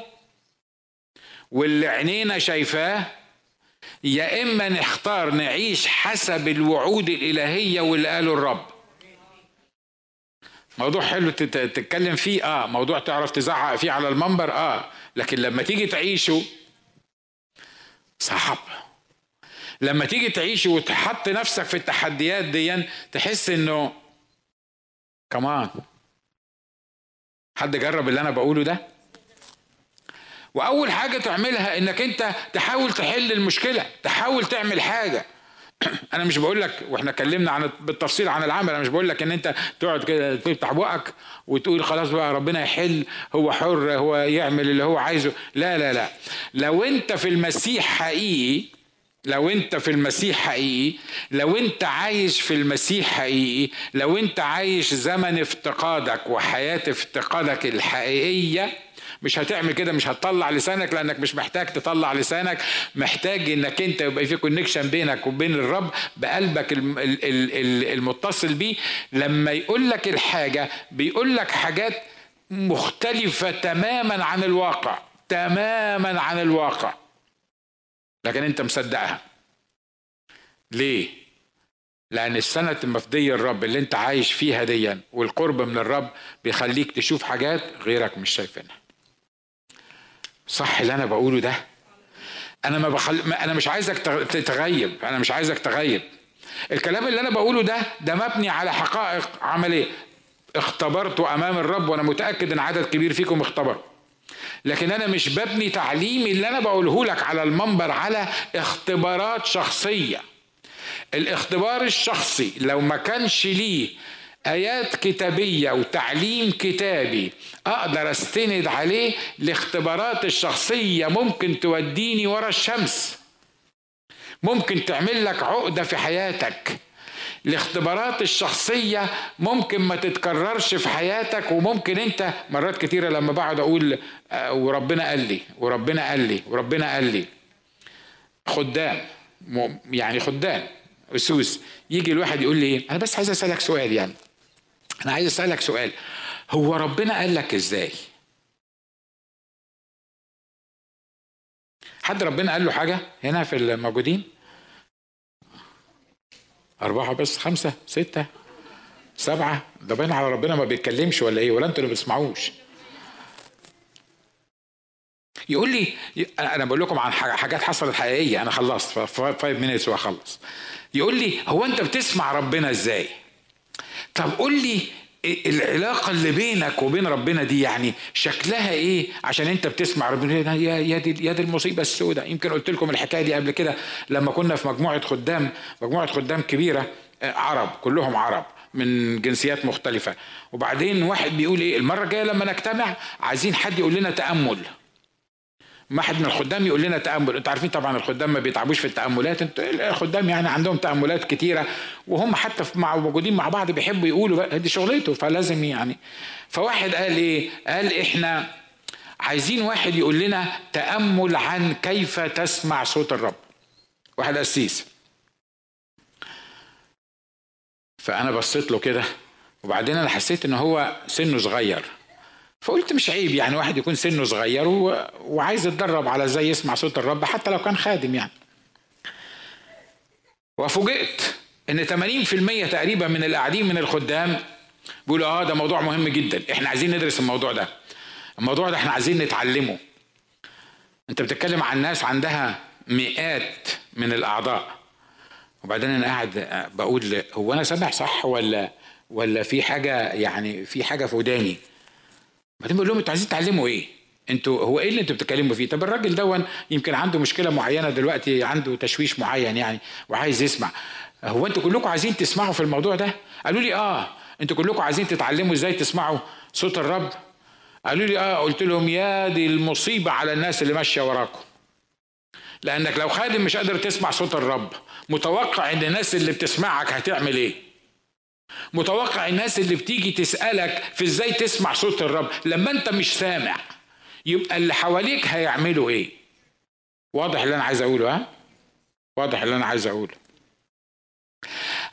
واللي عينينا شايفاه يا إما نختار نعيش حسب الوعود الإلهية واللي قاله الرب. موضوع حلو تتكلم فيه. آه موضوع تعرف تزعق فيه على المنبر. آه لكن لما تيجي تعيشه صعب. لما تيجي تعيشه وتحط نفسك في التحديات دي تحس إنه كمان حد جرب اللي أنا بقوله ده؟ وأول حاجة تعملها إنك أنت تحاول تحل المشكلة تحاول تعمل حاجة. [clears throat] أنا مش بقول لك وإحنا اتكلمنا عن بالتفصيل عن العمل أنا مش بقول لك ان انت تقعد كده تفتح بقك وتقول خلاص بقى ربنا يحل هو حر هو يعمل اللي هو عايزه. لا لا لا. لو انت في المسيح حقيقي لو انت في المسيح حقيقي لو انت عايش في المسيح حقيقي لو انت عايش زمن افتقادك وحياة افتقادك الحقيقية مش هتعمل كده مش هتطلع لسانك لأنك مش محتاج تطلع لسانك. محتاج إنك أنت يبقى في كونكشن بينك وبين الرب بقلبك المتصل بيه. لما يقول لك الحاجة بيقول لك حاجات مختلفة تماما عن الواقع تماما عن الواقع. لكن أنت مصدقها. ليه؟ لأن السنة المفديه الرب اللي أنت عايش فيها ديا والقرب من الرب بيخليك تشوف حاجات غيرك مش شايفينها. صح اللي أنا بقوله ده. أنا ما بخل... أنا مش عايزك تغيب أنا مش عايزك تغيب. الكلام اللي أنا بقوله ده ده مبني على حقائق عملية. اختبرته أمام الرب وأنا متأكد إن عدد كبير فيكم اختبر. لكن أنا مش ببني تعليمي اللي أنا بقوله لك على المنبر على اختبارات شخصية. الاختبار الشخصي لو ما كانش ليه آيات كتابية وتعليم كتابي أقدر أستند عليه لاختبارات الشخصية ممكن توديني ورا الشمس. ممكن تعمل لك عقدة في حياتك. الاختبارات الشخصية ممكن ما تتكررش في حياتك وممكن أنت مرات كتيرة لما بقعد أقول آه، وربنا قال لي وربنا قال لي وربنا قال لي. خدام يعني خدام أسوس. يجي الواحد يقول لي إيه؟ أنا بس عايز أسألك سؤال يعني. أنا عايز أسألك سؤال. هو ربنا قال لك إزاي؟ حد ربنا قال له حاجة هنا في الموجودين؟ أربعة بس خمسة ستة سبعة؟ ده باين على ربنا ما بيتكلمش ولا إيه؟ ولا أنتوا اللي بتسمعوش؟ يقول لي أنا بقول لكم عن حاجات حصلت حقيقية. أنا خلصت 5 مينتس وأخلص. يقول لي هو أنت بتسمع ربنا إزاي؟ طب قول لي العلاقة اللي بينك وبين ربنا دي يعني شكلها إيه؟ عشان أنت بتسمع ربنا يا يا دي يا دي المصيبة السوداء. يمكن قلت لكم الحكاية دي قبل كده لما كنا في مجموعة خدام مجموعة خدام كبيرة آه، عرب كلهم عرب من جنسيات مختلفة. وبعدين واحد بيقول إيه؟ المرة الجاية لما نجتمع عايزين حد يقول لنا تأمل. ما حد من الخدام يقول لنا تأمل. أنتوا عارفين طبعا الخدام ما بيتعبوش في التأملات. أنتوا الخدام يعني عندهم تأملات كتيرة وهم حتى مع موجودين مع بعض بيحبوا يقولوا دي شغلته فلازم يعني. فواحد قال إيه؟ قال إحنا عايزين واحد يقول لنا تأمل عن كيف تسمع صوت الرب. واحد قسيس. فأنا بصيت له كده وبعدين أنا حسيت إن هو سنه صغير. فقلت مش عيب يعني واحد يكون سنه صغير. وعايز يتدرب على إزاي يسمع صوت الرب حتى لو كان خادم يعني. وفوجئت إن 80% تقريبا من القاعدين من الخدام بيقولوا آه ده موضوع مهم جدا. إحنا عايزين ندرس الموضوع ده. الموضوع ده إحنا عايزين نتعلمه. أنت بتتكلم عن ناس عندها مئات من الأعضاء. وبعدين أنا قاعد بقول هو أنا سامع صح ولا ولا في حاجة يعني في حاجة في وداني؟ بعدين بقول لهم أنتوا عايزين تعلموا إيه؟ أنتوا هو إيه اللي أنتوا بتتكلموا فيه؟ طب الراجل دون يمكن عنده مشكلة معينة دلوقتي عنده تشويش معين يعني وعايز يسمع هو أنتوا كلكم عايزين تسمعوا في الموضوع ده؟ قالوا لي آه أنتوا كلكم عايزين تتعلموا إزاي تسمعوا صوت الرب؟ قالوا لي آه قلت لهم يا دي المصيبة على الناس اللي ماشية وراكم لأنك لو خادم مش قادر تسمع صوت الرب متوقع إن الناس اللي بتسمعك هتعمل إيه؟ متوقع الناس اللي بتيجي تسألك في إزاي تسمع صوت الرب لما أنت مش سامع يبقى اللي حواليك هيعملوا إيه؟ واضح اللي أنا عايز أقوله ها؟ واضح اللي أنا عايز أقوله.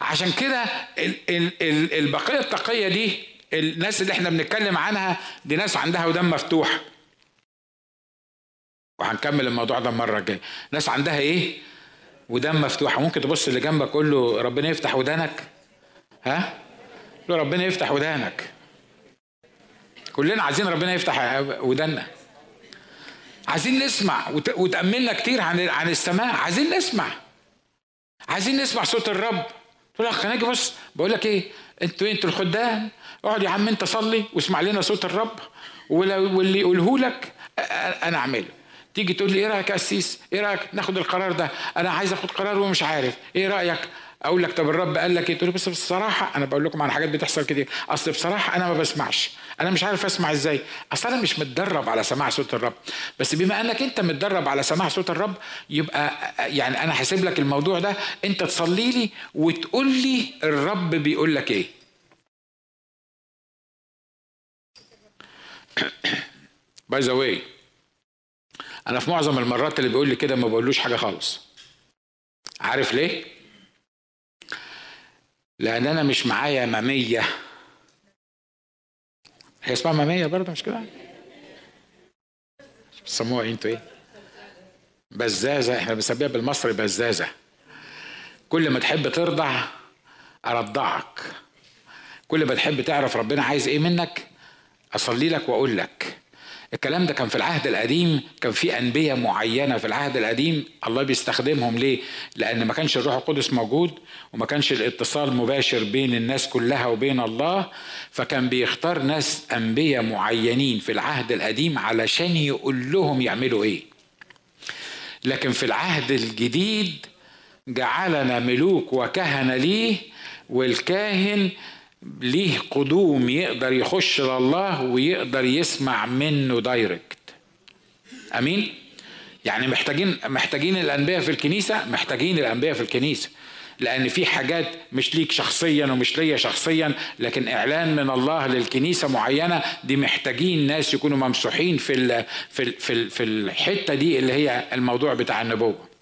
عشان كده البقية التقية دي الناس اللي إحنا بنتكلم عنها دي ناس عندها ودم مفتوح. وهنكمل الموضوع ده المرة الجاية. ناس عندها إيه؟ ودم مفتوح ممكن تبص اللي جنبك قول له ربنا يفتح ودانك. ها؟ له ربنا يفتح ودانك. كلنا عايزين ربنا يفتح ودانا عايزين نسمع وتأملنا كتير عن عن السماء. عايزين نسمع. عايزين نسمع صوت الرب. تقول لك أنا بص بقول لك إيه؟ أنتوا أنتوا الخدام. اقعد يا عم أنت صلي واسمع لنا صوت الرب. واللي يقوله لك أنا أعمله. تيجي تقول لي إيه رأيك يا قسيس إيه رأيك ناخد القرار ده؟ أنا عايز آخد قرار ومش عارف. إيه رأيك؟ أقول لك طب الرب قال لك إيه؟ تقول بس بصراحة أنا بقول لكم عن حاجات بتحصل كتير. أصل بصراحة أنا ما بسمعش. أنا مش عارف أسمع إزاي. أصل أنا مش متدرب على سماع صوت الرب. بس بما أنك أنت متدرب على سماع صوت الرب يبقى يعني أنا هسيب لك الموضوع ده. أنت تصلي لي وتقول لي الرب بيقول لك إيه. by the way أنا في معظم المرات اللي بيقول لي كده ما بقولوش حاجة خالص. عارف ليه؟ لأن أنا مش معايا مامية. هي اسمها مامية برضه مش كده؟ بتسموها أنتوا إيه؟ بزازة. إحنا بنسميها بالمصري بزازة. كل ما تحب ترضع أرضعك. كل ما تحب تعرف ربنا عايز إيه منك أصلي لك وأقول لك. الكلام ده كان في العهد القديم كان في أنبياء معينة في العهد القديم. الله بيستخدمهم ليه؟ لأن ما كانش الروح القدس موجود وما كانش الاتصال مباشر بين الناس كلها وبين الله. فكان بيختار ناس أنبياء معينين في العهد القديم علشان يقول لهم يعملوا إيه. لكن في العهد الجديد جعلنا ملوك وكهنة ليه والكاهن ليه قدوم يقدر يخش لله ويقدر يسمع منه دايركت أمين؟ يعني محتاجين محتاجين الأنبياء في الكنيسة؟ محتاجين الأنبياء في الكنيسة. لأن في حاجات مش ليك شخصيا ومش ليا شخصيا لكن إعلان من الله للكنيسة معينة دي محتاجين ناس يكونوا ممسوحين في في في في الحتة دي اللي هي الموضوع بتاع النبوة.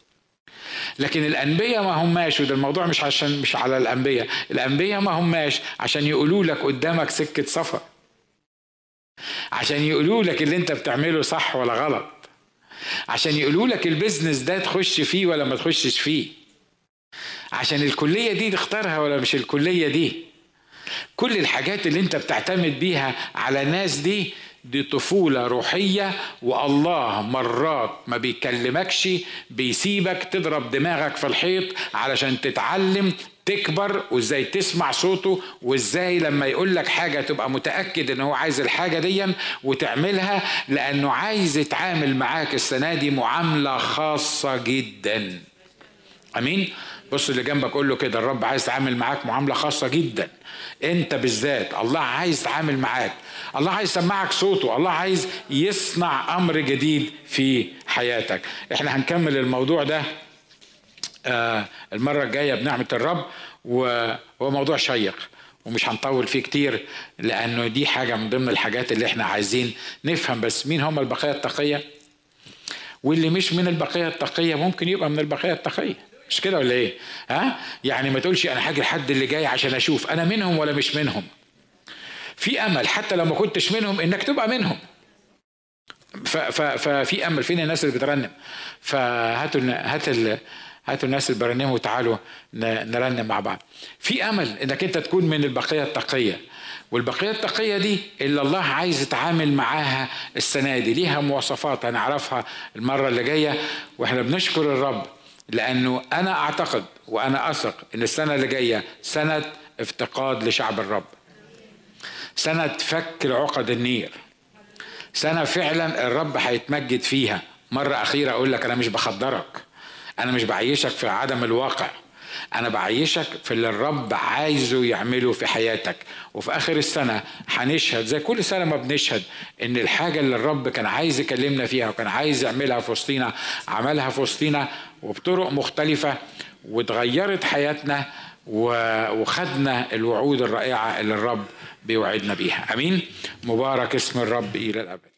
لكن الأنبياء ما هماش وده الموضوع مش عشان مش على الأنبياء. الأنبياء ما هماش عشان يقولوا لك قدامك سكة سفر. عشان يقولوا لك اللي انت بتعمله صح ولا غلط. عشان يقولوا لك البيزنس ده تخش فيه ولا ما تخشش فيه. عشان الكلية دي تختارها ولا مش الكلية دي. كل الحاجات اللي انت بتعتمد بيها على ناس دي دي طفولة روحية والله مرات ما بيكلمكش بيسيبك تضرب دماغك في الحيط علشان تتعلم تكبر وازاي تسمع صوته وازاي لما يقول لك حاجة تبقى متأكد إن هو عايز الحاجة دي وتعملها لأنه عايز يتعامل معاك السنة دي معاملة خاصة جدا. أمين؟ بص اللي جنبك قول له كده الرب عايز يتعامل معاك معاملة خاصة جدا. أنت بالذات الله عايز يتعامل معاك الله عايز يسمعك صوته. الله عايز يصنع أمر جديد في حياتك. إحنا هنكمل الموضوع ده آه المرة الجاية بنعمة الرب وهو موضوع شيق ومش هنطول فيه كتير لأنه دي حاجة من ضمن الحاجات اللي إحنا عايزين نفهم بس مين هم البقيه التقية. واللي مش من البقيه التقية ممكن يبقى من البقيه التقية. مش كده ولا إيه؟ ها؟ يعني ما تقولش أنا هاجي الحد اللي جاي عشان أشوف أنا منهم ولا مش منهم. في أمل حتى لو ما كنتش منهم إنك تبقى منهم. ففي أمل فين الناس اللي بترنم؟ فهاتوا هات هاتوا الناس اللي بيرنموا وتعالوا نرنم مع بعض. في أمل إنك أنت تكون من البقية التقية. والبقية التقية دي اللي الله عايز يتعامل معاها السنة دي. ليها مواصفات هنعرفها المرة اللي جاية. وإحنا بنشكر الرب لأنه أنا أعتقد وأنا أثق إن السنة اللي جاية سنة افتقاد لشعب الرب. سنه فك العقد النير. سنة فعلا الرب هيتمجد فيها. مرة أخيرة أقول لك أنا مش بخدرك. أنا مش بعيشك في عدم الواقع. أنا بعيشك في اللي الرب عايزه يعمله في حياتك. وفي آخر السنة هنشهد زي كل سنة ما بنشهد إن الحاجة اللي الرب كان عايز يكلمنا فيها وكان عايز يعملها في وسطينا عملها في وسطينا وبطرق مختلفة وتغيرت حياتنا وخدنا الوعود الرائعة اللي الرب بيوعدنا بيها. آمين. مبارك اسم الرب إلى الأبد.